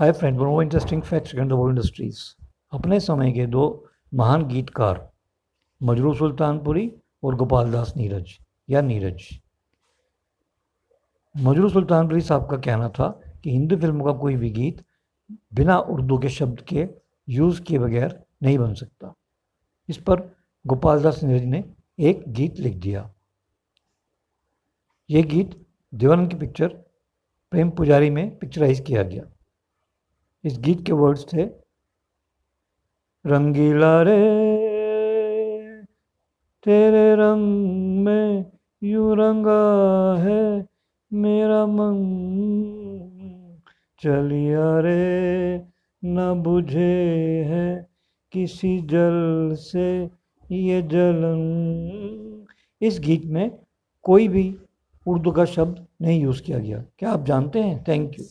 Hi friend one interesting facts the world industries अपने समय के दो महान गीतकार, मजरू सुल्तानपुरी और गोपाल दास नीरज, या नीरज। मजरू सुल्तानपुरी साहब का कहना था कि हिंदी फ़िल्म का कोई भी गीत बिना उर्दू के शब्द के यूज़ किए बगैर नहीं बन सकता। इस पर गोपाल दास नीरज ने एक गीत लिख दिया। ये गीत देवानंद की पिक्चर प्रेम पुजारी में पिक्चराइज किया गया। इस गीत के वर्ड्स थे, रंगीला रे, तेरे रंग में यू रंगा है, मेरा मन चलिया रे, न बुझे है किसी जल से ये जलन। इस गीत में कोई भी उर्दू का शब्द नहीं यूज़ किया गया। क्या आप जानते हैं? Thank you